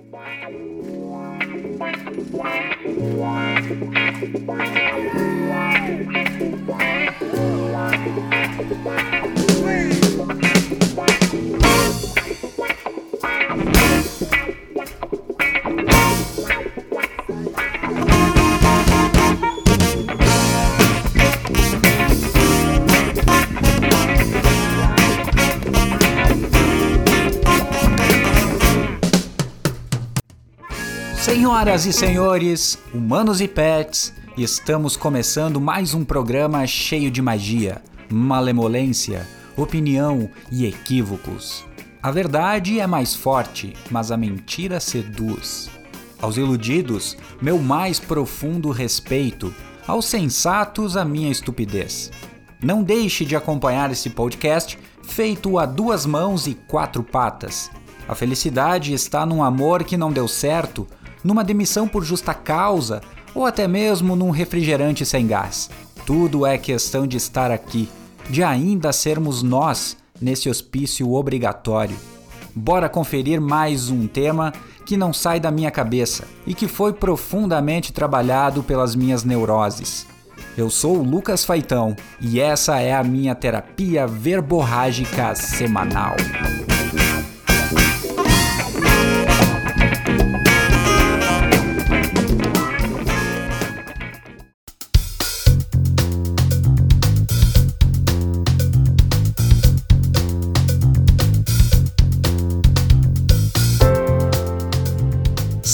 Wait. Senhoras e senhores, humanos e pets, estamos começando mais um programa cheio de magia, malemolência, opinião e equívocos. A verdade é mais forte, mas a mentira seduz. Aos iludidos, meu mais profundo respeito, aos sensatos, a minha estupidez. Não deixe de acompanhar esse podcast feito a duas mãos e quatro patas. A felicidade está num amor que não deu certo numa demissão por justa causa ou até mesmo num refrigerante sem gás. Tudo é questão de estar aqui, de ainda sermos nós nesse hospício obrigatório. Bora conferir mais um tema que não sai da minha cabeça e que foi profundamente trabalhado pelas minhas neuroses. Eu sou o Lucas Faitão e essa é a minha terapia verborrágica semanal.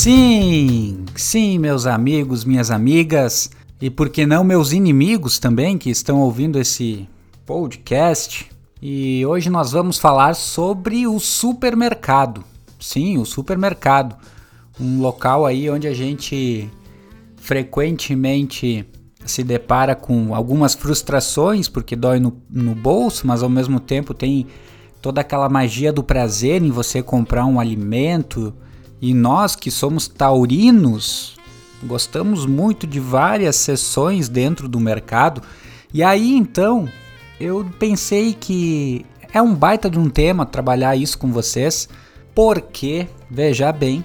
Sim, sim, meus amigos, minhas amigas, e por que não meus inimigos também que estão ouvindo esse podcast. E hoje nós vamos falar sobre o supermercado. Sim, o supermercado. Um local aí onde a gente frequentemente se depara com algumas frustrações, porque dói no, no bolso, mas ao mesmo tempo tem toda aquela magia do prazer em você comprar um alimento e nós que somos taurinos, gostamos muito de várias sessões dentro do mercado. E aí então, eu pensei que é um baita de um tema trabalhar isso com vocês, porque, veja bem,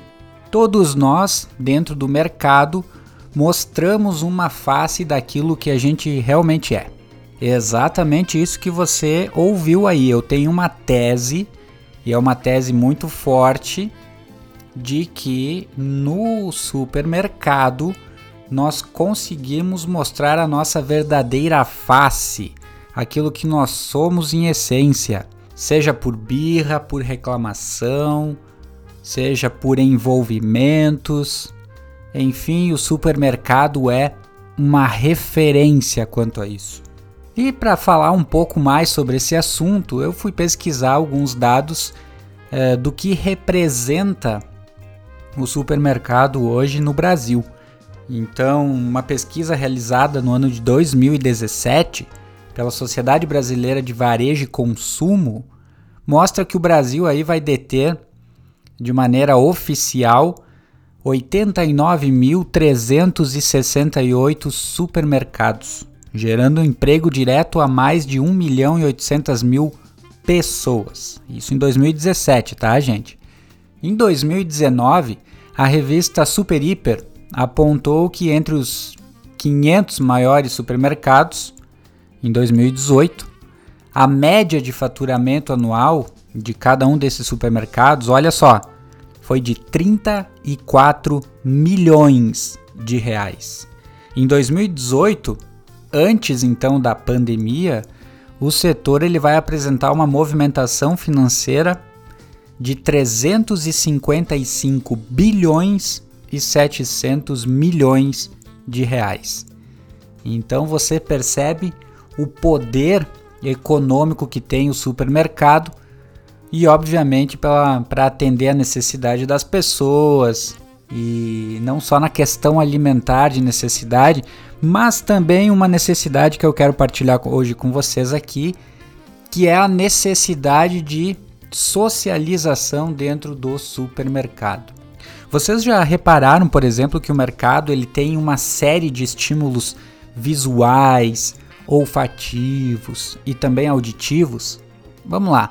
todos nós dentro do mercado mostramos uma face daquilo que a gente realmente é. Exatamente isso que você ouviu aí. Eu tenho uma tese, e é uma tese muito forte, de que no supermercado nós conseguimos mostrar a nossa verdadeira face, aquilo que nós somos em essência, seja por birra, por reclamação, seja por envolvimentos, enfim, o supermercado é uma referência quanto a isso. E para falar um pouco mais sobre esse assunto, eu fui pesquisar alguns dados é, do que representa o supermercado hoje no Brasil. Então, uma pesquisa realizada no ano de 2017 pela Sociedade Brasileira de Varejo e Consumo mostra que o Brasil aí vai deter de maneira oficial 89.368 supermercados, gerando um emprego direto a mais de 1 milhão e 800 mil pessoas. Isso em 2017, tá, gente? Em 2019, a revista Super Hiper apontou que entre os 500 maiores supermercados, em 2018, a média de faturamento anual de cada um desses supermercados, olha só, foi de 34 milhões de reais. Em 2018, antes então da pandemia, o setor ele vai apresentar uma movimentação financeira de 355 bilhões e 700 milhões de reais. Então você percebe o poder econômico que tem o supermercado e, obviamente, para atender a necessidade das pessoas e não só na questão alimentar de necessidade, mas também uma necessidade que eu quero partilhar hoje com vocês aqui, que é a necessidade de socialização dentro do supermercado. Vocês já repararam, por exemplo, que o mercado ele tem uma série de estímulos visuais, olfativos e também auditivos? Vamos lá.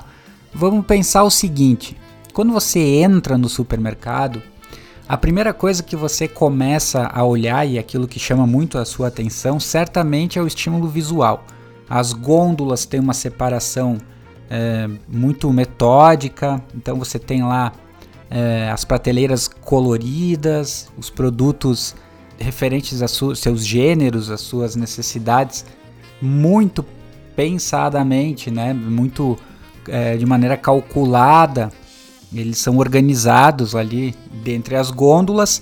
Vamos pensar o seguinte: quando você entra no supermercado, A primeira coisa que você começa a olhar e aquilo que chama muito a sua atenção certamente é o estímulo visual. As gôndolas têm uma separação é, muito metódica, então você tem lá é, as prateleiras coloridas, os produtos referentes a seus gêneros, às suas necessidades, muito pensadamente, né? muito é, de maneira calculada. Eles são organizados ali dentre as gôndolas.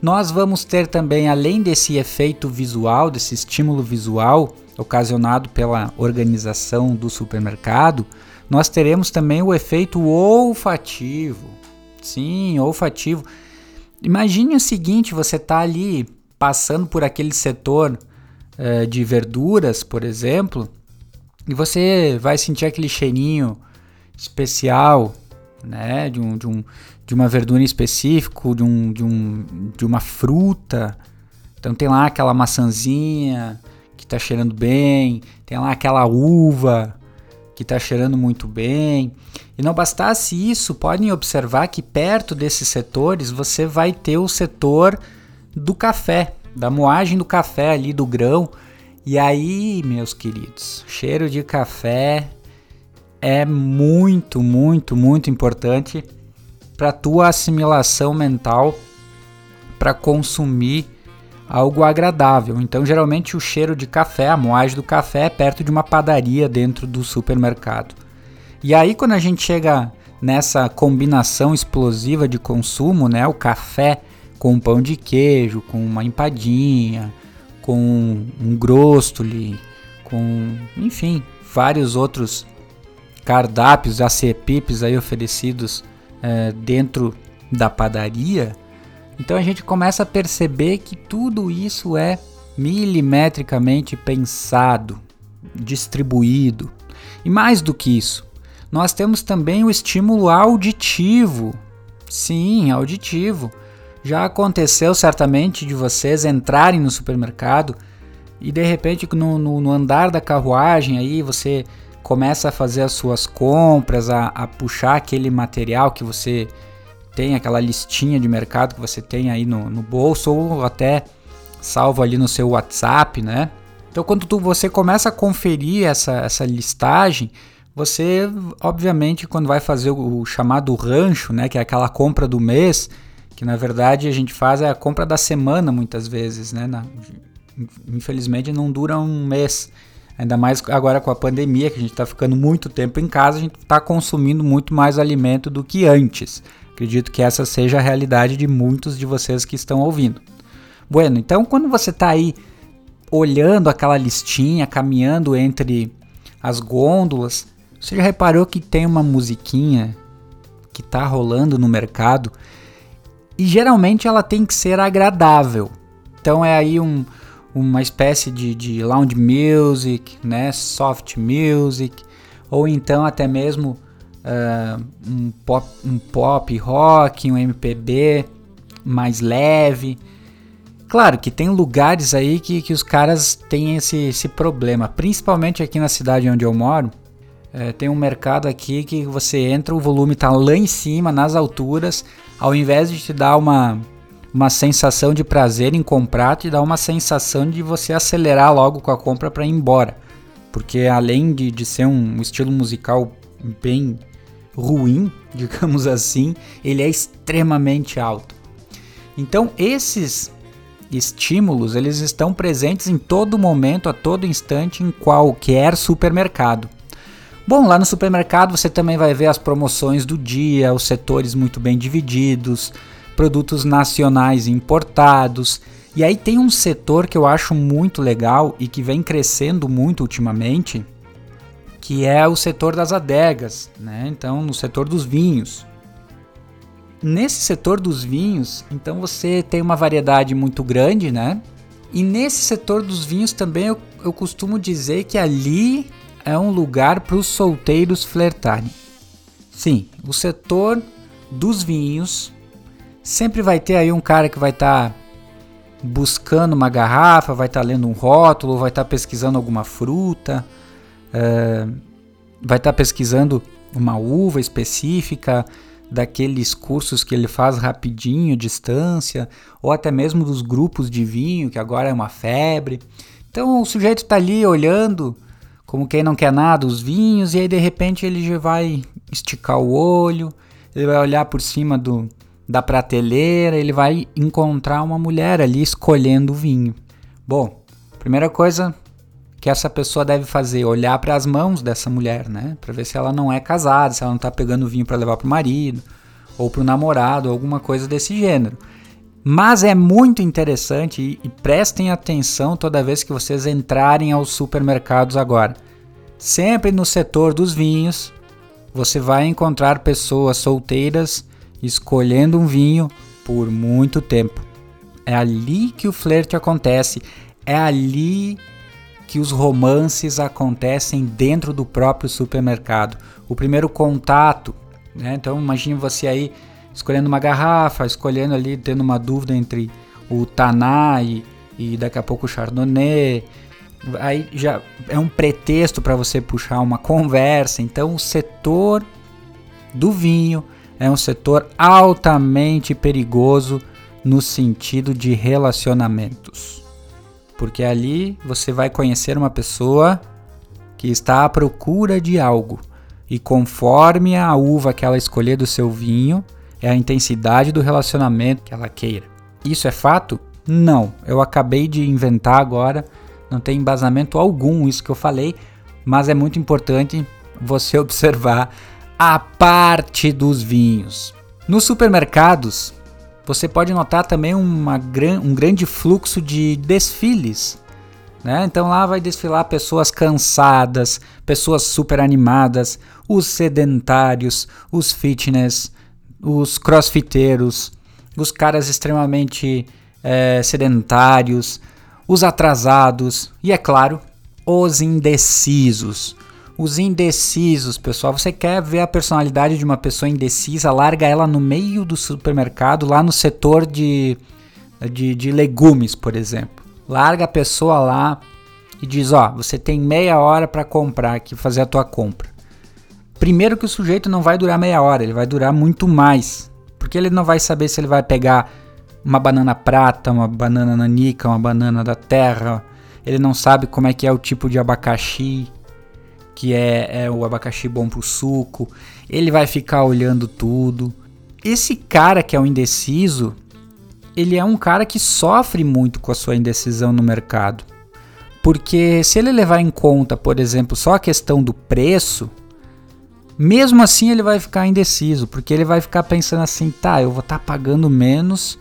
Nós vamos ter também, além desse efeito visual, desse estímulo visual ocasionado pela organização do supermercado, nós teremos também o efeito olfativo. Sim, olfativo. Imagine o seguinte: você está ali passando por aquele setor uh, de verduras, por exemplo, e você vai sentir aquele cheirinho especial, né, de, um, de, um, de uma verdura em específico, de, um, de, um, de uma fruta. Então tem lá aquela maçãzinha que está cheirando bem, tem lá aquela uva que está cheirando muito bem. E não bastasse isso, podem observar que perto desses setores você vai ter o setor do café, da moagem do café ali do grão. E aí, meus queridos, cheiro de café é muito, muito, muito importante para tua assimilação mental para consumir algo agradável. Então, geralmente o cheiro de café, a moagem do café é perto de uma padaria dentro do supermercado. E aí quando a gente chega nessa combinação explosiva de consumo, né, o café com pão de queijo, com uma empadinha, com um grostoli, com, enfim, vários outros cardápios, acepipes aí oferecidos é, dentro da padaria, então a gente começa a perceber que tudo isso é milimetricamente pensado, distribuído. E mais do que isso, nós temos também o estímulo auditivo. Sim, auditivo. Já aconteceu certamente de vocês entrarem no supermercado e de repente no, no, no andar da carruagem aí você começa a fazer as suas compras, a, a puxar aquele material que você tem, aquela listinha de mercado que você tem aí no, no bolso ou até salvo ali no seu WhatsApp, né? Então quando tu, você começa a conferir essa, essa listagem, você, obviamente, quando vai fazer o chamado rancho, né, que é aquela compra do mês, que na verdade a gente faz é a compra da semana muitas vezes, né? Na, infelizmente não dura um mês. Ainda mais agora com a pandemia, que a gente está ficando muito tempo em casa, a gente está consumindo muito mais alimento do que antes. Acredito que essa seja a realidade de muitos de vocês que estão ouvindo. Bueno, então quando você está aí olhando aquela listinha, caminhando entre as gôndolas, você já reparou que tem uma musiquinha que tá rolando no mercado e geralmente ela tem que ser agradável. Então é aí um, uma espécie de, de lounge music, né, soft music, ou então até mesmo uh, um, pop, um pop rock, um MPB mais leve. Claro que tem lugares aí que, que os caras têm esse, esse problema, principalmente aqui na cidade onde eu moro é, tem um mercado aqui que você entra, o volume está lá em cima, nas alturas, ao invés de te dar uma, uma sensação de prazer em comprar, te dá uma sensação de você acelerar logo com a compra para ir embora. Porque além de, de ser um estilo musical bem ruim, digamos assim, ele é extremamente alto. Então esses estímulos eles estão presentes em todo momento, a todo instante, em qualquer supermercado. Bom, lá no supermercado você também vai ver as promoções do dia, os setores muito bem divididos, produtos nacionais importados. E aí tem um setor que eu acho muito legal e que vem crescendo muito ultimamente, que é o setor das adegas, né? Então, no setor dos vinhos. Nesse setor dos vinhos, então você tem uma variedade muito grande, né? E nesse setor dos vinhos também eu, eu costumo dizer que ali é um lugar para os solteiros flertarem. Sim, o setor dos vinhos sempre vai ter aí um cara que vai estar tá buscando uma garrafa, vai estar tá lendo um rótulo, vai estar tá pesquisando alguma fruta, é, vai estar tá pesquisando uma uva específica, daqueles cursos que ele faz rapidinho, distância, ou até mesmo dos grupos de vinho, que agora é uma febre. Então o sujeito está ali olhando, como quem não quer nada, os vinhos, e aí de repente ele já vai esticar o olho, ele vai olhar por cima do, da prateleira, ele vai encontrar uma mulher ali escolhendo o vinho. Bom, primeira coisa que essa pessoa deve fazer, olhar para as mãos dessa mulher, né, para ver se ela não é casada, se ela não está pegando vinho para levar para o marido ou para o namorado, alguma coisa desse gênero. Mas é muito interessante e, e prestem atenção toda vez que vocês entrarem aos supermercados agora. Sempre no setor dos vinhos, você vai encontrar pessoas solteiras escolhendo um vinho por muito tempo. É ali que o flerte acontece, é ali que os romances acontecem dentro do próprio supermercado. O primeiro contato, né? Então imagine você aí escolhendo uma garrafa, escolhendo ali, tendo uma dúvida entre o Taná e, e daqui a pouco o Chardonnay. Aí já é um pretexto para você puxar uma conversa. Então o setor do vinho é um setor altamente perigoso no sentido de relacionamentos. Porque ali você vai conhecer uma pessoa que está à procura de algo. E conforme a uva que ela escolher do seu vinho, é a intensidade do relacionamento que ela queira. Isso é fato? Não. Eu acabei de inventar agora, não tem embasamento algum isso que eu falei, mas é muito importante você observar a parte dos vinhos. Nos supermercados, você pode notar também uma, um grande fluxo de desfiles. Né? Então lá vai desfilar pessoas cansadas, pessoas super animadas, os sedentários, os fitness, os crossfiteiros, os caras extremamente é, sedentários, os atrasados e, é claro, os indecisos. Os indecisos, pessoal. Você quer ver a personalidade de uma pessoa indecisa? Larga ela no meio do supermercado, lá no setor de, de, de legumes, por exemplo. Larga a pessoa lá e diz: Ó, você tem meia hora para comprar aqui, fazer a tua compra. Primeiro que o sujeito não vai durar meia hora, ele vai durar muito mais. Porque ele não vai saber se ele vai pegar uma banana prata, uma banana nanica, uma banana da terra. Ele não sabe como é que é o tipo de abacaxi que é, é o abacaxi bom pro suco. Ele vai ficar olhando tudo. Esse cara que é o indeciso, ele é um cara que sofre muito com a sua indecisão no mercado. Porque se ele levar em conta, por exemplo, só a questão do preço, mesmo assim ele vai ficar indeciso, porque ele vai ficar pensando assim, tá, eu vou estar tá pagando menos,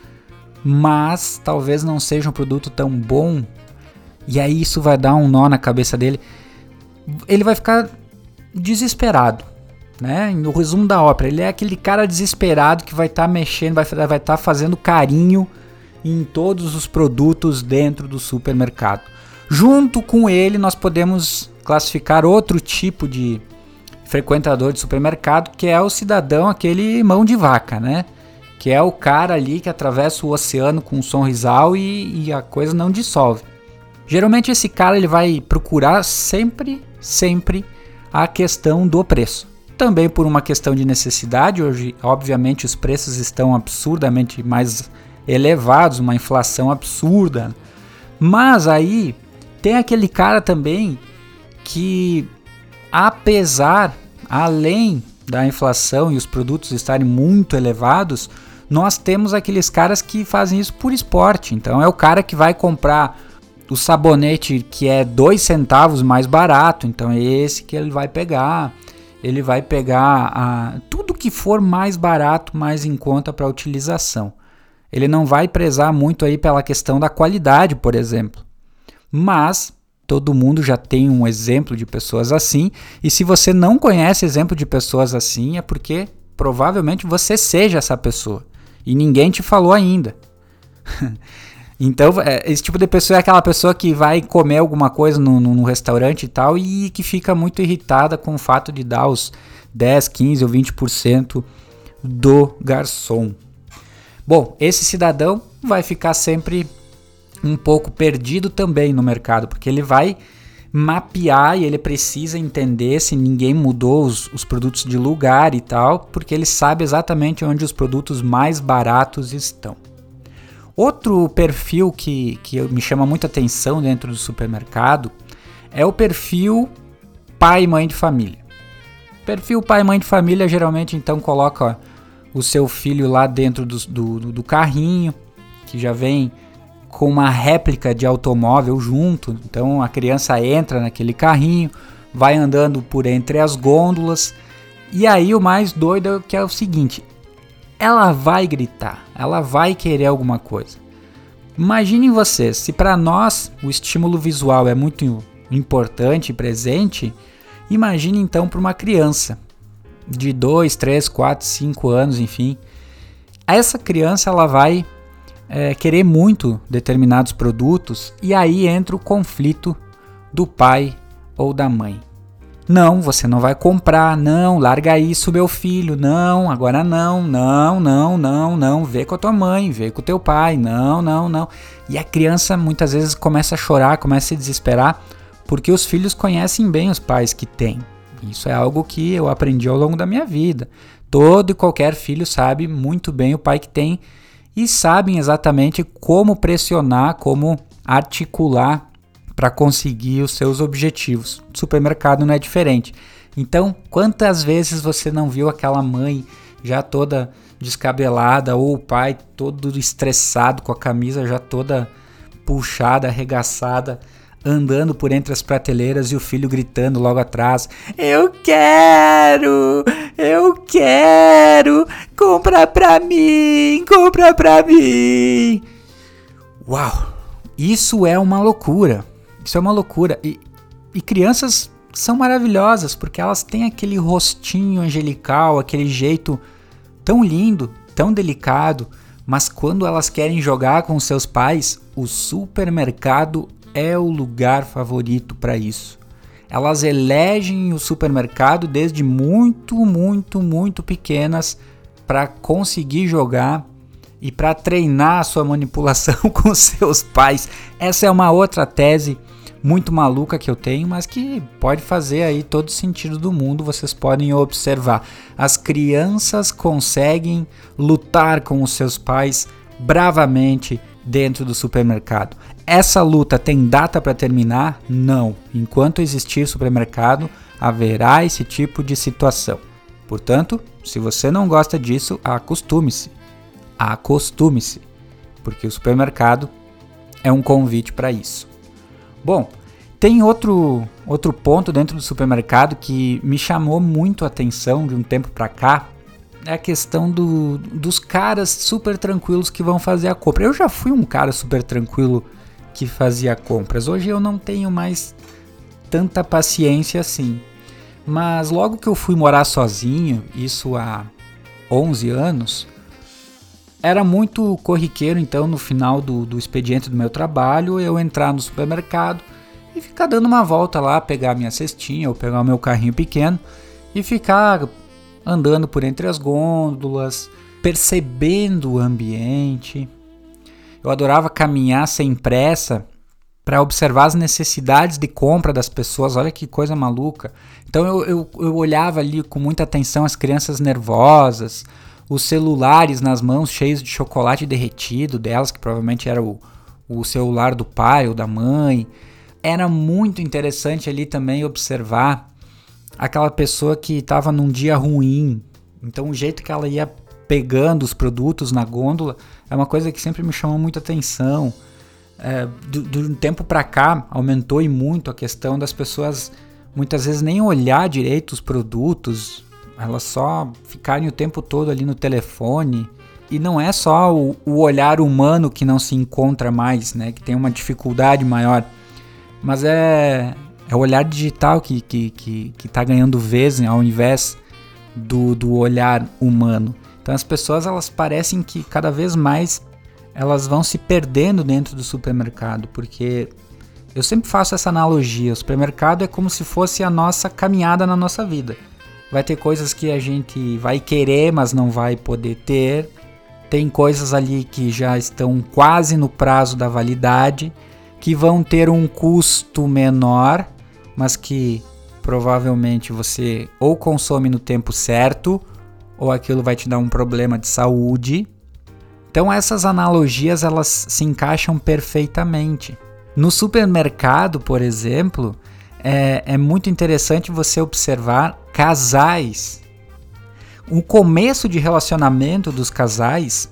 mas talvez não seja um produto tão bom. E aí isso vai dar um nó na cabeça dele ele vai ficar desesperado. Né? No resumo da ópera, ele é aquele cara desesperado que vai estar tá mexendo, vai estar tá fazendo carinho em todos os produtos dentro do supermercado. Junto com ele, nós podemos classificar outro tipo de frequentador de supermercado, que é o cidadão, aquele mão de vaca, né? Que é o cara ali que atravessa o oceano com um sorrisal e, e a coisa não dissolve. Geralmente esse cara ele vai procurar sempre sempre a questão do preço. Também por uma questão de necessidade, hoje, obviamente, os preços estão absurdamente mais elevados, uma inflação absurda. Mas aí tem aquele cara também que, apesar, além da inflação e os produtos estarem muito elevados, nós temos aqueles caras que fazem isso por esporte. Então é o cara que vai comprar o sabonete que é dois centavos mais barato, então é esse que ele vai pegar. Ele vai pegar a, tudo que for mais barato, mais em conta para utilização. Ele não vai prezar muito aí pela questão da qualidade, por exemplo. Mas todo mundo já tem um exemplo de pessoas assim, e se você não conhece exemplo de pessoas assim, é porque provavelmente você seja essa pessoa e ninguém te falou ainda. Então, é, esse tipo de pessoa é aquela pessoa que vai comer alguma coisa no, no, no, restaurante e tal e que fica muito irritada com o fato de dar os 10, 15 ou 20% do garçom. Bom, esse cidadão vai ficar sempre um pouco perdido também no mercado, porque ele vai mapear e ele precisa entender se ninguém mudou os, os, produtos de lugar e tal, porque ele sabe exatamente onde os produtos mais baratos estão. Outro perfil que, que me chama muita atenção dentro do supermercado é o perfil pai e mãe de família. Perfil pai e mãe de família geralmente então coloca o seu filho lá dentro do, do, do carrinho, que já vem com uma réplica de automóvel junto. Então a criança entra naquele carrinho, vai andando por entre as gôndolas. E aí o mais doido é que é o seguinte: ela vai gritar, ela vai querer alguma coisa. Imaginem vocês, se para nós o estímulo visual é muito importante e presente, imagine então para uma criança de 2, 3, 4, 5 anos, enfim. Essa criança ela vai é, querer muito determinados produtos e aí entra o conflito do pai ou da mãe. Não, você não vai comprar, não, larga isso, meu filho, não, agora não, não, não, não, não, vê com a tua mãe, vê com o teu pai, não, não, não. E a criança muitas vezes começa a chorar, começa a se desesperar, porque os filhos conhecem bem os pais que têm. Isso é algo que eu aprendi ao longo da minha vida. Todo e qualquer filho sabe muito bem o pai que tem e sabem exatamente como pressionar, como articular para conseguir os seus objetivos. Supermercado não é diferente. Então, quantas vezes você não viu aquela mãe já toda descabelada ou o pai todo estressado com a camisa já toda puxada, arregaçada, andando por entre as prateleiras e o filho gritando logo atrás: Eu quero! Eu quero! Compra pra mim! Compra pra mim! Uau! Isso é uma loucura. Isso é uma loucura. E, e crianças são maravilhosas porque elas têm aquele rostinho angelical, aquele jeito tão lindo, tão delicado. Mas quando elas querem jogar com seus pais, o supermercado é o lugar favorito para isso. Elas elegem o supermercado desde muito, muito, muito pequenas para conseguir jogar e para treinar a sua manipulação com seus pais. Essa é uma outra tese muito maluca que eu tenho, mas que pode fazer aí todo sentido do mundo, vocês podem observar. As crianças conseguem lutar com os seus pais bravamente dentro do supermercado. Essa luta tem data para terminar? Não. Enquanto existir supermercado, haverá esse tipo de situação. Portanto, se você não gosta disso, acostume-se. Acostume-se, porque o supermercado é um convite para isso. Bom, tem outro, outro ponto dentro do supermercado que me chamou muito a atenção de um tempo para cá, é a questão do, dos caras super tranquilos que vão fazer a compra. Eu já fui um cara super tranquilo que fazia compras. Hoje eu não tenho mais tanta paciência assim. Mas logo que eu fui morar sozinho, isso há 11 anos, era muito corriqueiro então no final do, do expediente do meu trabalho eu entrar no supermercado e ficar dando uma volta lá, pegar minha cestinha ou pegar o meu carrinho pequeno e ficar andando por entre as gôndolas, percebendo o ambiente. Eu adorava caminhar sem pressa para observar as necessidades de compra das pessoas. Olha que coisa maluca. Então eu, eu, eu olhava ali com muita atenção as crianças nervosas, os celulares nas mãos cheios de chocolate derretido delas, que provavelmente era o, o celular do pai ou da mãe. Era muito interessante ali também observar aquela pessoa que estava num dia ruim. Então o jeito que ela ia pegando os produtos na gôndola é uma coisa que sempre me chamou muita atenção. É, de um tempo para cá aumentou e muito a questão das pessoas muitas vezes nem olhar direito os produtos, elas só ficarem o tempo todo ali no telefone. E não é só o, o olhar humano que não se encontra mais, né, que tem uma dificuldade maior, mas é é o olhar digital que, que, que, que tá ganhando vez né, ao invés do, do olhar humano. Então as pessoas elas parecem que cada vez mais elas vão se perdendo dentro do supermercado, porque eu sempre faço essa analogia, o supermercado é como se fosse a nossa caminhada na nossa vida. Vai ter coisas que a gente vai querer, mas não vai poder ter. Tem coisas ali que já estão quase no prazo da validade, que vão ter um custo menor, mas que provavelmente você ou consome no tempo certo, ou aquilo vai te dar um problema de saúde. Então essas analogias elas se encaixam perfeitamente. No supermercado, por exemplo, é, é muito interessante você observar casais. O começo de relacionamento dos casais,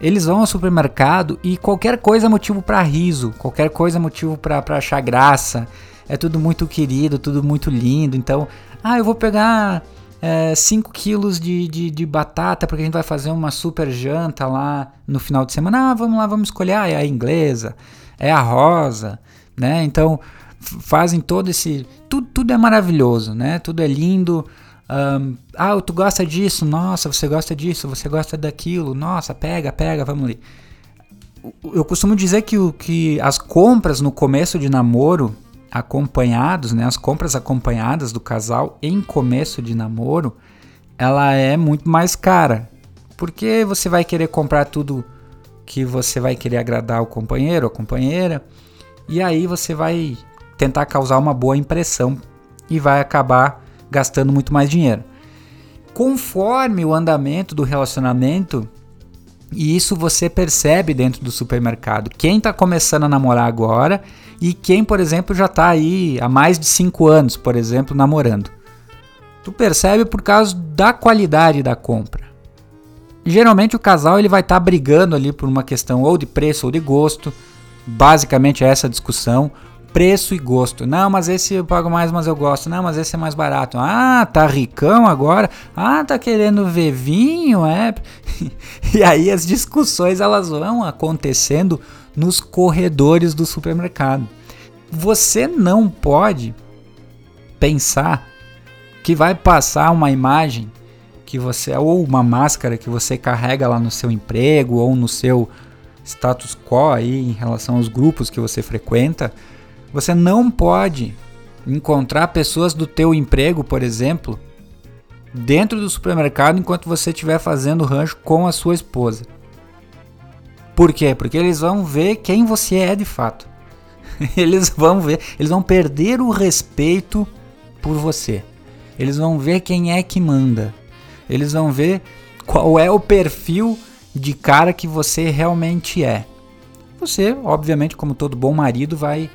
eles vão ao supermercado e qualquer coisa é motivo para riso, qualquer coisa é motivo para achar graça. É tudo muito querido, tudo muito lindo. Então, ah, eu vou pegar 5 é, quilos de, de, de, batata, porque a gente vai fazer uma super janta lá no final de semana. Ah, vamos lá, vamos escolher. Ah, é a inglesa, é a rosa, né? Então fazem todo esse. Tudo, tudo é maravilhoso, né? Tudo é lindo. Um, ah, tu gosta disso? Nossa, você gosta disso, você gosta daquilo. Nossa, pega, pega, vamos ali. Eu costumo dizer que, o, que as compras no começo de namoro acompanhados, né, as compras acompanhadas do casal em começo de namoro, ela é muito mais cara. Porque você vai querer comprar tudo que você vai querer agradar o companheiro a companheira, e aí você vai tentar causar uma boa impressão e vai acabar gastando muito mais dinheiro. Conforme o andamento do relacionamento, e isso você percebe dentro do supermercado. Quem está começando a namorar agora e quem, por exemplo, já está aí há mais de 5 anos, por exemplo, namorando. Tu percebe por causa da qualidade da compra. Geralmente o casal ele vai estar tá brigando ali por uma questão ou de preço ou de gosto. Basicamente é essa discussão preço e gosto. Não, mas esse eu pago mais, mas eu gosto. Não, mas esse é mais barato. Ah, tá ricão agora. Ah, tá querendo ver vinho, é? e aí as discussões elas vão acontecendo nos corredores do supermercado. Você não pode pensar que vai passar uma imagem que você ou uma máscara que você carrega lá no seu emprego ou no seu status quo aí em relação aos grupos que você frequenta você não pode encontrar pessoas do teu emprego, por exemplo, dentro do supermercado enquanto você estiver fazendo rancho com a sua esposa. Por quê? Porque eles vão ver quem você é de fato. Eles vão ver, eles vão perder o respeito por você. Eles vão ver quem é que manda. Eles vão ver qual é o perfil de cara que você realmente é. Você, obviamente, como todo bom marido, vai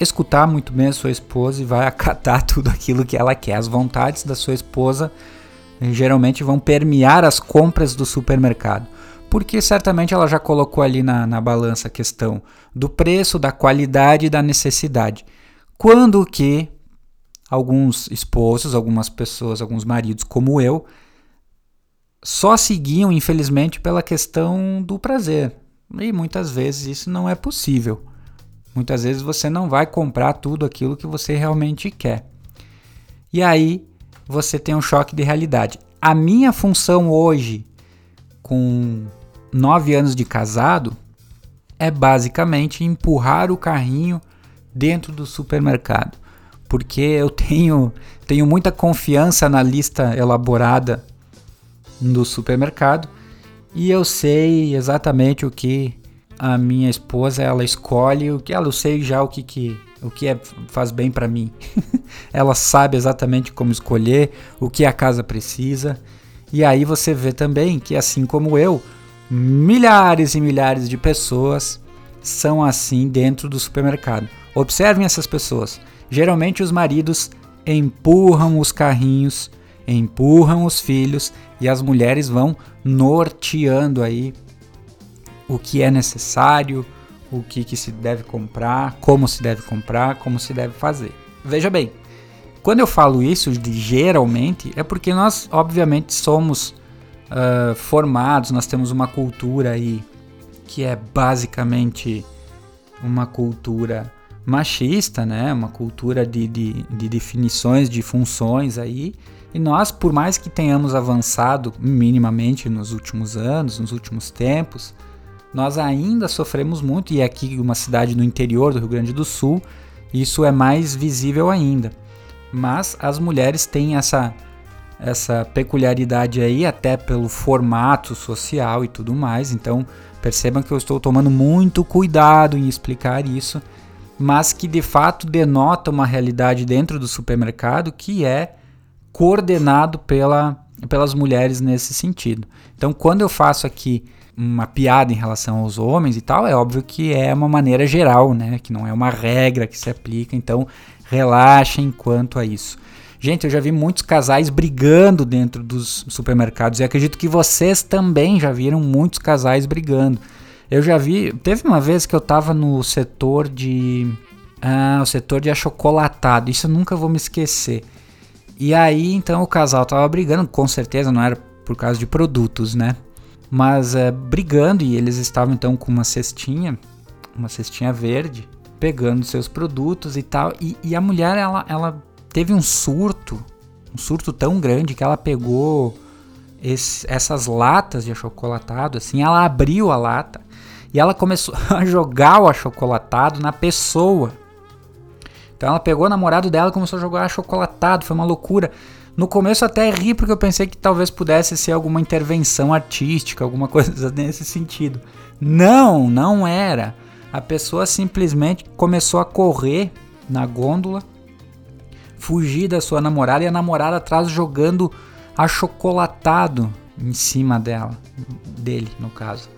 escutar muito bem a sua esposa e vai acatar tudo aquilo que ela quer. As vontades da sua esposa eh, geralmente vão permear as compras do supermercado. Porque certamente ela já colocou ali na, na balança a questão do preço, da qualidade e da necessidade. Quando que alguns esposos, algumas pessoas, alguns maridos como eu, só seguiam, infelizmente, pela questão do prazer. E muitas vezes isso não é possível. Muitas vezes você não vai comprar tudo aquilo que você realmente quer. E aí você tem um choque de realidade. A minha função hoje, com nove anos de casado, é basicamente empurrar o carrinho dentro do supermercado. Porque eu tenho, tenho muita confiança na lista elaborada do supermercado e eu sei exatamente o que a minha esposa ela escolhe o que ela eu sei já o que, que o que é, faz bem para mim. ela sabe exatamente como escolher o que a casa precisa. E aí você vê também que assim como eu, milhares e milhares de pessoas são assim dentro do supermercado. Observem essas pessoas. Geralmente os maridos empurram os carrinhos, empurram os filhos e as mulheres vão norteando aí o que é necessário, o que, que se deve comprar, como se deve comprar, como se deve fazer. Veja bem, quando eu falo isso de geralmente, é porque nós, obviamente, somos uh, formados, nós temos uma cultura aí que é basicamente uma cultura machista, né? Uma cultura de, de, de definições de funções aí. E nós, por mais que tenhamos avançado minimamente nos últimos anos, nos últimos tempos, nós ainda sofremos muito, e aqui uma cidade no interior do Rio Grande do Sul, isso é mais visível ainda. Mas as mulheres têm essa, essa peculiaridade aí, até pelo formato social e tudo mais, então percebam que eu estou tomando muito cuidado em explicar isso, mas que de fato denota uma realidade dentro do supermercado que é coordenado pela, pelas mulheres nesse sentido. Então, quando eu faço aqui uma piada em relação aos homens e tal, é óbvio que é uma maneira geral, né? Que não é uma regra que se aplica. Então, relaxem quanto a isso. Gente, eu já vi muitos casais brigando dentro dos supermercados e acredito que vocês também já viram muitos casais brigando. Eu já vi, teve uma vez que eu tava no setor de ah, o setor de achocolatado. Isso eu nunca vou me esquecer. E aí, então o casal tava brigando, com certeza não era por causa de produtos, né? Mas é, brigando e eles estavam então com uma cestinha, uma cestinha verde, pegando seus produtos e tal. E, e a mulher, ela, ela teve um surto, um surto tão grande que ela pegou esse, essas latas de achocolatado, assim, ela abriu a lata e ela começou a jogar o achocolatado na pessoa. Então ela pegou o namorado dela e começou a jogar achocolatado, foi uma loucura. No começo até ri porque eu pensei que talvez pudesse ser alguma intervenção artística, alguma coisa nesse sentido. Não, não era. A pessoa simplesmente começou a correr na gôndola, fugir da sua namorada e a namorada atrás jogando achocolatado em cima dela, dele no caso.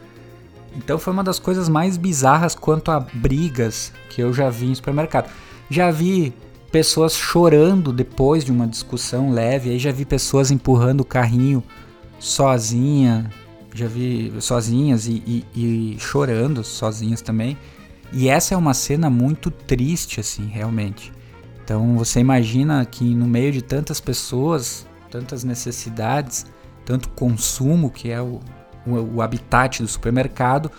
Então foi uma das coisas mais bizarras quanto a brigas que eu já vi em supermercado. Já vi pessoas chorando depois de uma discussão leve, aí já vi pessoas empurrando o carrinho sozinha, já vi sozinhas e, e, e chorando sozinhas também. E essa é uma cena muito triste, assim, realmente. Então você imagina que no meio de tantas pessoas, tantas necessidades, tanto consumo que é o, o, o habitat do supermercado,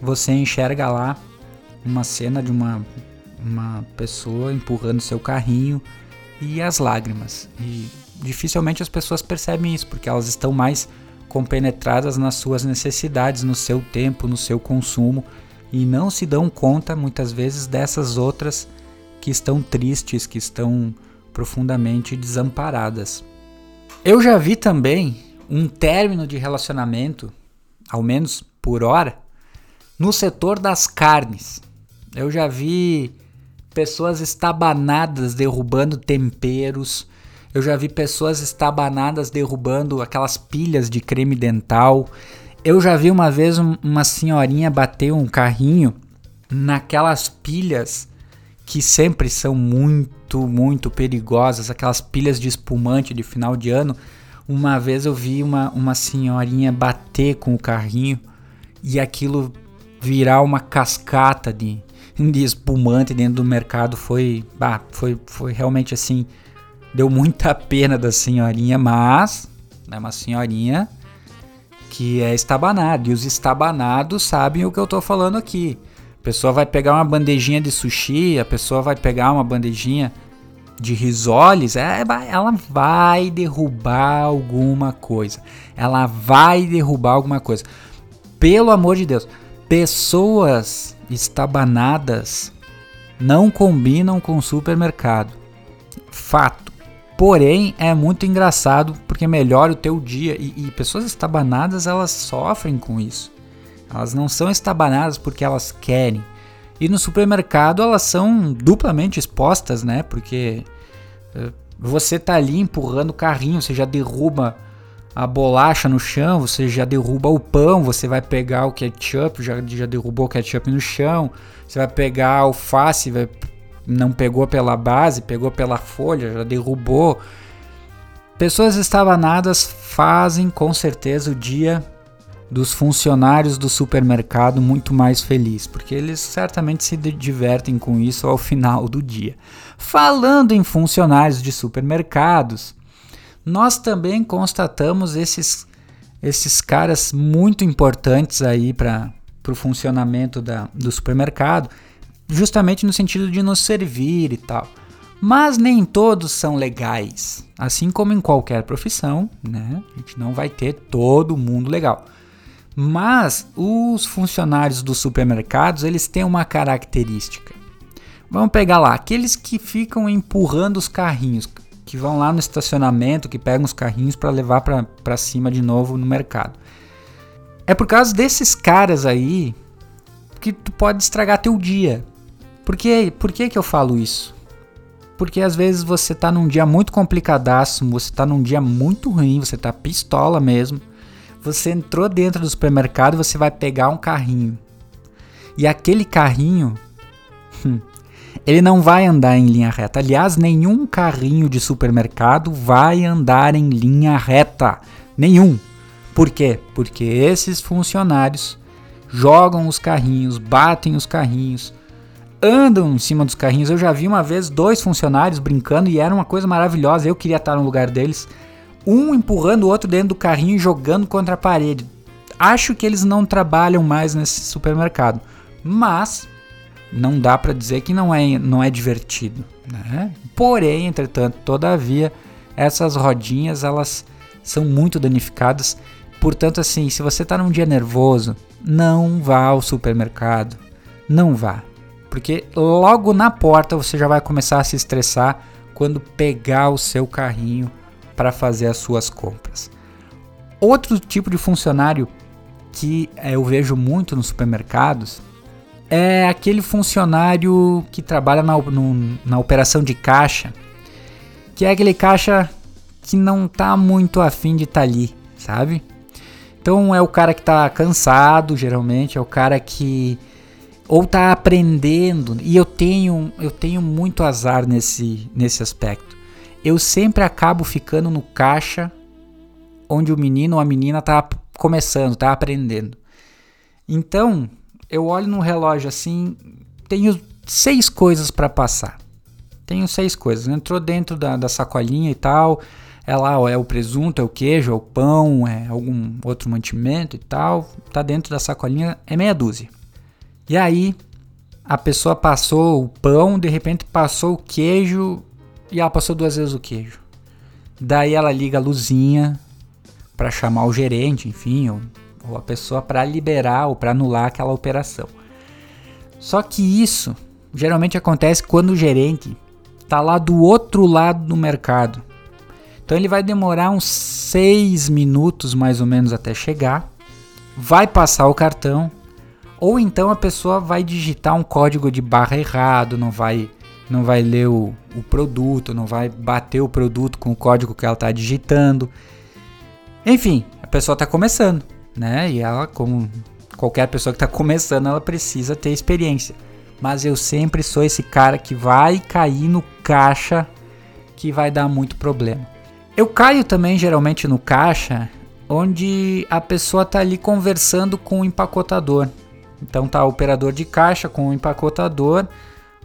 você enxerga lá uma cena de uma uma pessoa empurrando seu carrinho e as lágrimas. E dificilmente as pessoas percebem isso, porque elas estão mais compenetradas nas suas necessidades, no seu tempo, no seu consumo e não se dão conta muitas vezes dessas outras que estão tristes, que estão profundamente desamparadas. Eu já vi também um término de relacionamento, ao menos por hora, no setor das carnes. Eu já vi pessoas estabanadas derrubando temperos. Eu já vi pessoas estabanadas derrubando aquelas pilhas de creme dental. Eu já vi uma vez uma senhorinha bater um carrinho naquelas pilhas que sempre são muito, muito perigosas, aquelas pilhas de espumante de final de ano. Uma vez eu vi uma, uma senhorinha bater com o carrinho e aquilo virar uma cascata de, de espumante dentro do mercado foi, bah, foi, foi realmente assim, deu muita pena da senhorinha, mas é uma senhorinha que é estabanada e os estabanados sabem o que eu estou falando aqui. A pessoa vai pegar uma bandejinha de sushi, a pessoa vai pegar uma bandejinha de risoles, é, ela vai derrubar alguma coisa. Ela vai derrubar alguma coisa. Pelo amor de Deus, pessoas estabanadas não combinam com supermercado. Fato. Porém, é muito engraçado porque melhora o teu dia e, e, pessoas estabanadas elas sofrem com isso. Elas não são estabanadas porque elas querem. E no supermercado elas são duplamente expostas, né? Porque uh, você tá ali empurrando o carrinho, você já derruba a bolacha no chão, você já derruba o pão, você vai pegar o ketchup, já, já derrubou o ketchup no chão, você vai pegar a alface, vai, não pegou pela base, pegou pela folha, já derrubou. Pessoas estabanadas fazem com certeza o dia dos funcionários do supermercado muito mais feliz, porque eles certamente se divertem com isso ao final do dia. Falando em funcionários de supermercados, nós também constatamos esses, esses caras muito importantes aí para o funcionamento da, do supermercado, justamente no sentido de nos servir e tal. Mas nem todos são legais. Assim como em qualquer profissão, né? A gente não vai ter todo mundo legal. Mas os funcionários dos supermercados, eles têm uma característica. Vamos pegar lá, aqueles que ficam empurrando os carrinhos que vão lá no estacionamento, que pegam os carrinhos para levar para cima de novo no mercado. É por causa desses caras aí que tu pode estragar teu dia. Por que, por que, que eu falo isso? Porque às vezes você tá num dia muito complicadaço, você tá num dia muito ruim, você tá pistola mesmo. Você entrou dentro do supermercado e você vai pegar um carrinho. E aquele carrinho, hum, ele não vai andar em linha reta. Aliás, nenhum carrinho de supermercado vai andar em linha reta. Nenhum. Por quê? Porque esses funcionários jogam os carrinhos, batem os carrinhos, andam em cima dos carrinhos. Eu já vi uma vez dois funcionários brincando e era uma coisa maravilhosa. Eu queria estar no lugar deles. Um empurrando o outro dentro do carrinho e jogando contra a parede. Acho que eles não trabalham mais nesse supermercado, mas não dá para dizer que não é, não é divertido. Né? Porém, entretanto, todavia, essas rodinhas elas são muito danificadas. Portanto, assim, se você está num dia nervoso, não vá ao supermercado. Não vá. Porque logo na porta você já vai começar a se estressar quando pegar o seu carrinho para fazer as suas compras. Outro tipo de funcionário que eh, eu vejo muito nos supermercados é aquele funcionário que trabalha na, no, na operação de caixa, que é aquele caixa que não tá muito afim de estar tá ali, sabe? Então é o cara que tá cansado, geralmente, é o cara que ou tá aprendendo. E eu tenho, eu tenho muito azar nesse, nesse aspecto. Eu sempre acabo ficando no caixa onde o menino ou a menina tá começando, tá aprendendo. Então, eu olho no relógio assim, tenho seis coisas para passar. Tenho seis coisas. Entrou dentro da, da sacolinha e tal. É lá, é o presunto, é o queijo, é o pão, é algum outro mantimento e tal. Tá dentro da sacolinha, é meia dúzia. E aí, a pessoa passou o pão, de repente passou o queijo e ela passou duas vezes o queijo. Daí ela liga a luzinha para chamar o gerente, enfim, ou ou a pessoa para liberar ou para anular aquela operação. Só que isso geralmente acontece quando o gerente está lá do outro lado do mercado. Então ele vai demorar uns seis minutos mais ou menos até chegar, vai passar o cartão, ou então a pessoa vai digitar um código de barra errado, não vai não vai ler o, o produto, não vai bater o produto com o código que ela está digitando. Enfim, a pessoa está começando né? E ela, como qualquer pessoa que está começando, ela precisa ter experiência. Mas eu sempre sou esse cara que vai cair no caixa que vai dar muito problema. Eu caio também geralmente no caixa onde a pessoa tá ali conversando com o empacotador. Então tá o operador de caixa com o empacotador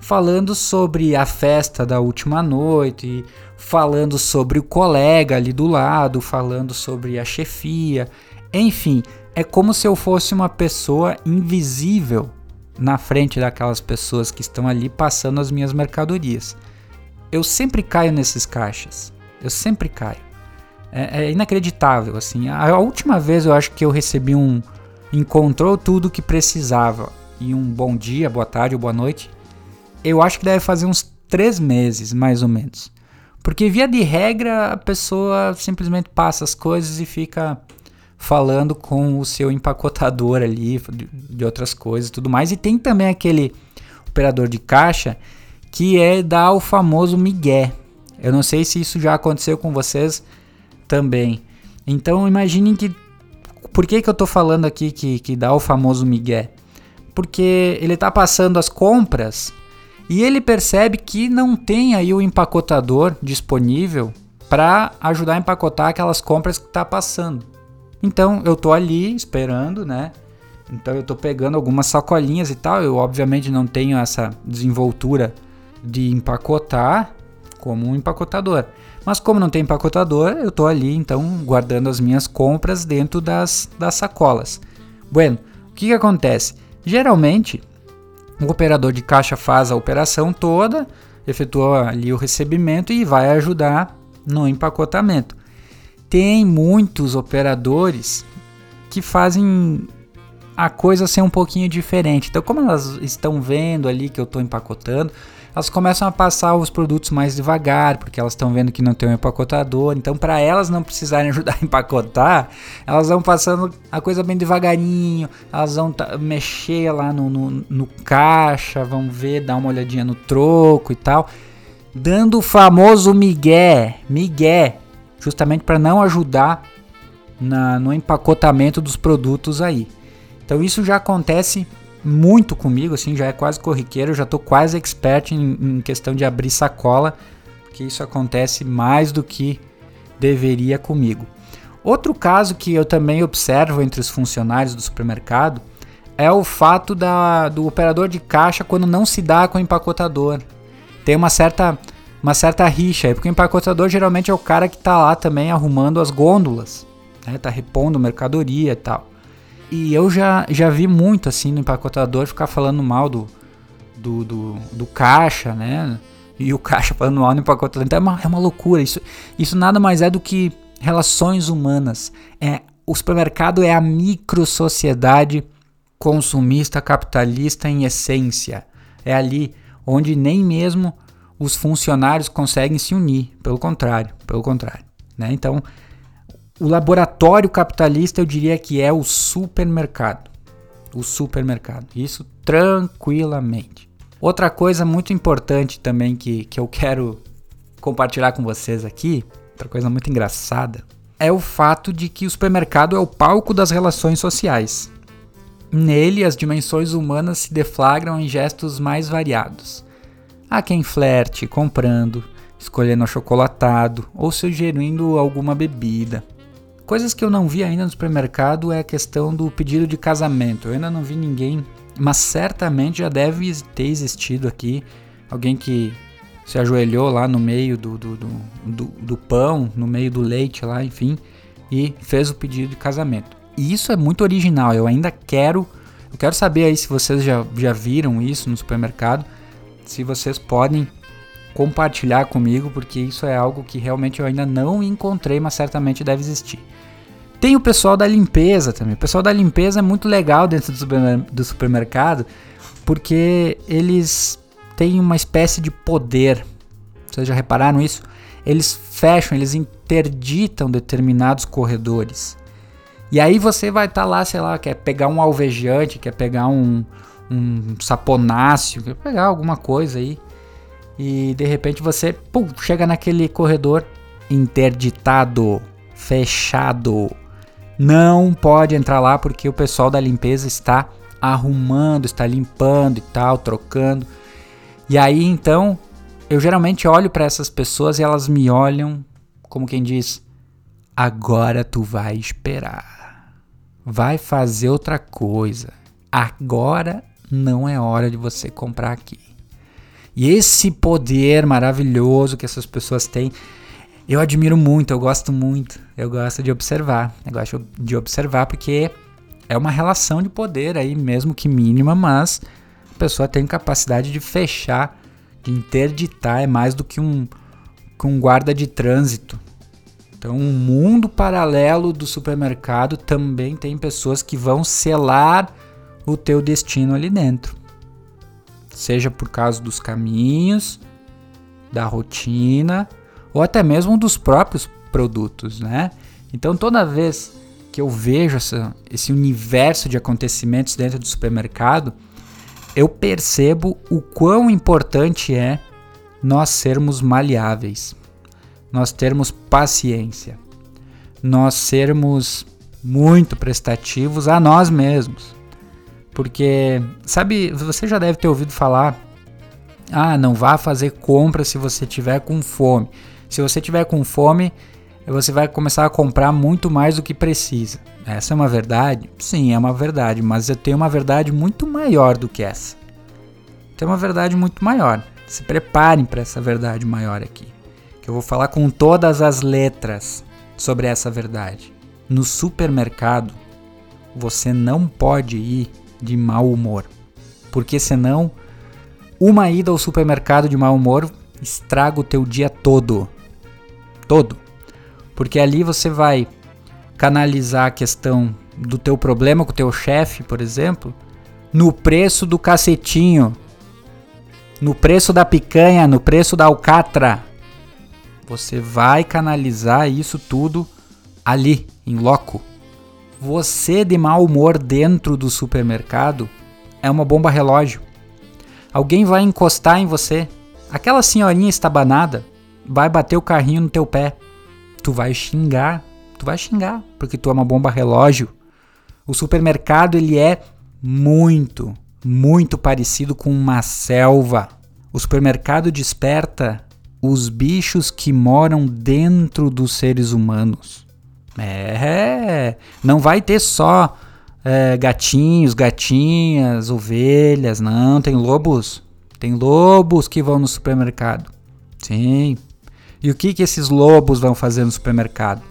falando sobre a festa da última noite, falando sobre o colega ali do lado, falando sobre a chefia. Enfim, é como se eu fosse uma pessoa invisível na frente daquelas pessoas que estão ali passando as minhas mercadorias. Eu sempre caio nesses caixas. Eu sempre caio. É, é inacreditável, assim. A, a, última vez eu acho que eu recebi um. Encontrou tudo que precisava. E um bom dia, boa tarde ou boa noite. Eu acho que deve fazer uns três meses, mais ou menos. Porque, via de regra, a pessoa simplesmente passa as coisas e fica falando com o seu empacotador ali de outras coisas e tudo mais. E tem também aquele operador de caixa que é dar o famoso migué. Eu não sei se isso já aconteceu com vocês também. Então imaginem que por que, que eu tô falando aqui que, que dá o famoso migué? Porque ele tá passando as compras e ele percebe que não tem aí o empacotador disponível para ajudar a empacotar aquelas compras que tá passando. Então eu tô ali esperando, né? Então eu tô pegando algumas sacolinhas e tal. Eu obviamente não tenho essa desenvoltura de empacotar como um empacotador. Mas como não tem empacotador, eu tô ali então guardando as minhas compras dentro das, das sacolas. Bueno, o que, que acontece? Geralmente o operador de caixa faz a operação toda, efetua ali o recebimento e vai ajudar no empacotamento tem muitos operadores que fazem a coisa ser um pouquinho diferente. Então, como elas estão vendo ali que eu estou empacotando, elas começam a passar os produtos mais devagar, porque elas estão vendo que não tem um empacotador. Então, para elas não precisarem ajudar a empacotar, elas vão passando a coisa bem devagarinho, elas vão mexer lá no, no, no caixa, vão ver, dar uma olhadinha no troco e tal, dando o famoso migué, migué, justamente para não ajudar na, no empacotamento dos produtos aí. Então isso já acontece muito comigo, assim, já é quase corriqueiro, já tô quase expert em, em questão de abrir sacola, porque isso acontece mais do que deveria comigo. Outro caso que eu também observo entre os funcionários do supermercado é o fato da, do operador de caixa quando não se dá com o empacotador. Tem uma certa, uma certa rixa aí, porque o empacotador geralmente é o cara que está lá também arrumando as gôndolas, né? Tá repondo mercadoria e tal. E eu já, já vi muito assim no empacotador ficar falando mal do, do, do, do caixa, né? E o caixa falando mal no empacotador. Então é uma, é uma loucura. Isso, isso nada mais é do que relações humanas. É, o supermercado é a micro sociedade consumista capitalista em essência. É ali onde nem mesmo os funcionários conseguem se unir. Pelo contrário, pelo contrário. Né? Então o laboratório capitalista eu diria que é o supermercado. O supermercado. Isso tranquilamente. Outra coisa muito importante também que, que eu quero compartilhar com vocês aqui, outra coisa muito engraçada, é o fato de que o supermercado é o palco das relações sociais. Nele, as dimensões humanas se deflagram em gestos mais variados. Há quem flerte comprando, escolhendo achocolatado ou sugerindo alguma bebida. Coisas que eu não vi ainda no supermercado é a questão do pedido de casamento. Eu ainda não vi ninguém, mas certamente já deve ter existido aqui alguém que se ajoelhou lá no meio do, do, do, do, do pão, no meio do leite lá, enfim, e fez o pedido de casamento. E isso é muito original. Eu ainda quero, eu quero saber aí se vocês já, já viram isso no supermercado, se vocês podem compartilhar comigo, porque isso é algo que realmente eu ainda não encontrei, mas certamente deve existir. Tem o pessoal da limpeza também. O pessoal da limpeza é muito legal dentro do supermercado, porque eles têm uma espécie de poder. Vocês já repararam isso? Eles fecham, eles interditam determinados corredores. E aí você vai estar tá lá, sei lá, quer pegar um alvejante, quer pegar um, um saponáceo, pegar alguma coisa aí. E de repente você pum, chega naquele corredor interditado, fechado. Não pode entrar lá porque o pessoal da limpeza está arrumando, está limpando e tal, trocando. E aí então, eu geralmente olho para essas pessoas e elas me olham como quem diz: agora tu vai esperar. Vai fazer outra coisa. Agora não é hora de você comprar aqui. E esse poder maravilhoso que essas pessoas têm eu admiro muito, eu gosto muito, eu gosto de observar. Eu gosto de observar porque é uma relação de poder aí, mesmo que mínima, mas a pessoa tem capacidade de fechar, de interditar, é mais do que um, que um guarda de trânsito. Então, um mundo paralelo do supermercado também tem pessoas que vão selar o teu destino ali dentro. Seja por causa dos caminhos, da rotina, ou até mesmo dos próprios produtos, né? Então toda vez que eu vejo essa, esse universo de acontecimentos dentro do supermercado, eu percebo o quão importante é nós sermos maleáveis, nós termos paciência, nós sermos muito prestativos a nós mesmos. Porque, sabe, você já deve ter ouvido falar: ah, não vá fazer compra se você tiver com fome. Se você tiver com fome, você vai começar a comprar muito mais do que precisa. Essa é uma verdade? Sim, é uma verdade, mas eu tenho uma verdade muito maior do que essa. Tem uma verdade muito maior. Se preparem para essa verdade maior aqui, que eu vou falar com todas as letras sobre essa verdade. No supermercado, você não pode ir de mau humor, porque senão uma ida ao supermercado de mau humor estraga o teu dia todo todo. Porque ali você vai canalizar a questão do teu problema com o teu chefe, por exemplo, no preço do cacetinho. no preço da picanha, no preço da alcatra. Você vai canalizar isso tudo ali, em loco. Você de mau humor dentro do supermercado é uma bomba relógio. Alguém vai encostar em você. Aquela senhorinha estabanada vai bater o carrinho no teu pé. Tu vai xingar, tu vai xingar, porque tu é uma bomba relógio. O supermercado ele é muito, muito parecido com uma selva. O supermercado desperta os bichos que moram dentro dos seres humanos. É, não vai ter só é, gatinhos, gatinhas, ovelhas, não. Tem lobos. Tem lobos que vão no supermercado. Sim. E o que, que esses lobos vão fazer no supermercado?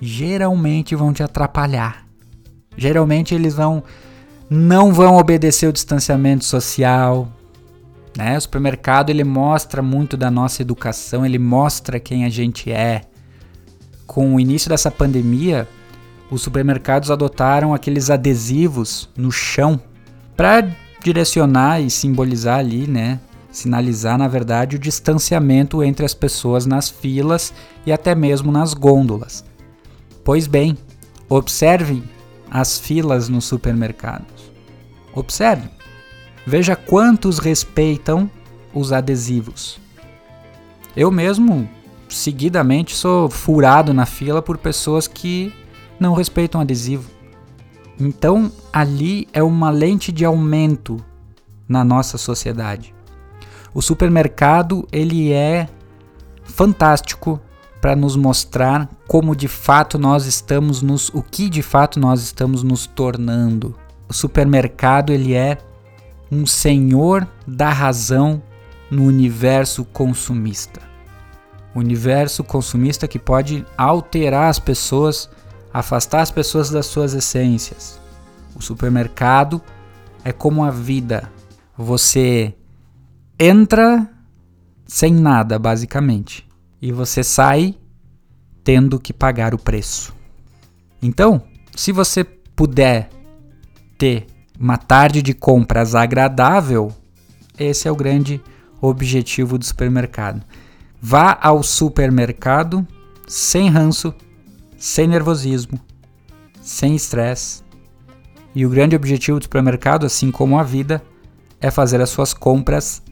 Geralmente vão te atrapalhar. Geralmente eles vão não vão obedecer o distanciamento social. Né? O supermercado ele mostra muito da nossa educação, ele mostra quem a gente é. Com o início dessa pandemia, os supermercados adotaram aqueles adesivos no chão para direcionar e simbolizar ali, né? Sinalizar, na verdade, o distanciamento entre as pessoas nas filas e até mesmo nas gôndolas. Pois bem, observem as filas nos supermercados. Observe. Veja quantos respeitam os adesivos. Eu mesmo, seguidamente, sou furado na fila por pessoas que não respeitam adesivo. Então, ali é uma lente de aumento na nossa sociedade. O supermercado, ele é fantástico para nos mostrar como de fato nós estamos nos o que de fato nós estamos nos tornando. O supermercado, ele é um senhor da razão no universo consumista. Universo consumista que pode alterar as pessoas afastar as pessoas das suas essências. O supermercado é como a vida. Você entra sem nada, basicamente, e você sai tendo que pagar o preço. Então, se você puder ter uma tarde de compras agradável, esse é o grande objetivo do supermercado. Vá ao supermercado sem ranço, sem nervosismo, sem estresse. E o grande objetivo do supermercado, assim como a vida, é fazer as suas compras,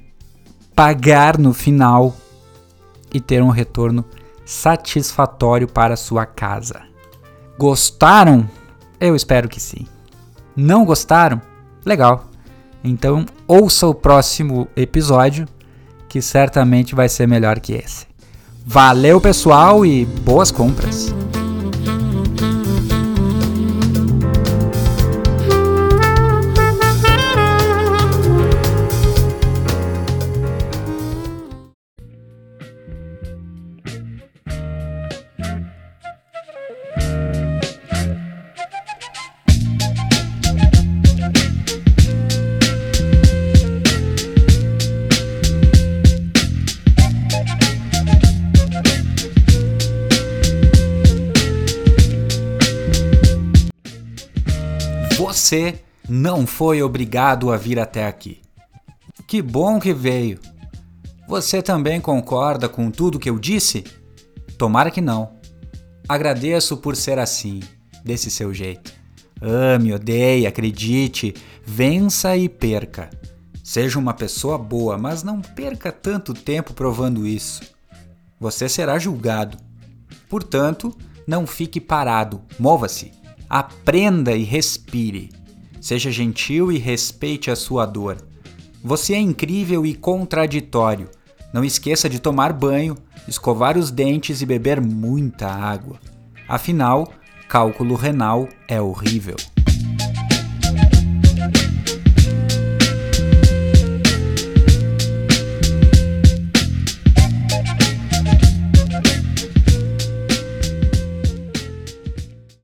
pagar no final e ter um retorno satisfatório para sua casa. Gostaram? Eu espero que sim. Não gostaram? Legal. Então, ouça o próximo episódio, que certamente vai ser melhor que esse. Valeu, pessoal, e boas compras! Você não foi obrigado a vir até aqui. Que bom que veio. Você também concorda com tudo que eu disse? Tomara que não. Agradeço por ser assim, desse seu jeito. Ame, odeie, acredite, vença e perca. Seja uma pessoa boa, mas não perca tanto tempo provando isso. Você será julgado. Portanto, não fique parado, mova-se. Aprenda e respire. Seja gentil e respeite a sua dor. Você é incrível e contraditório. Não esqueça de tomar banho, escovar os dentes e beber muita água. Afinal, cálculo renal é horrível.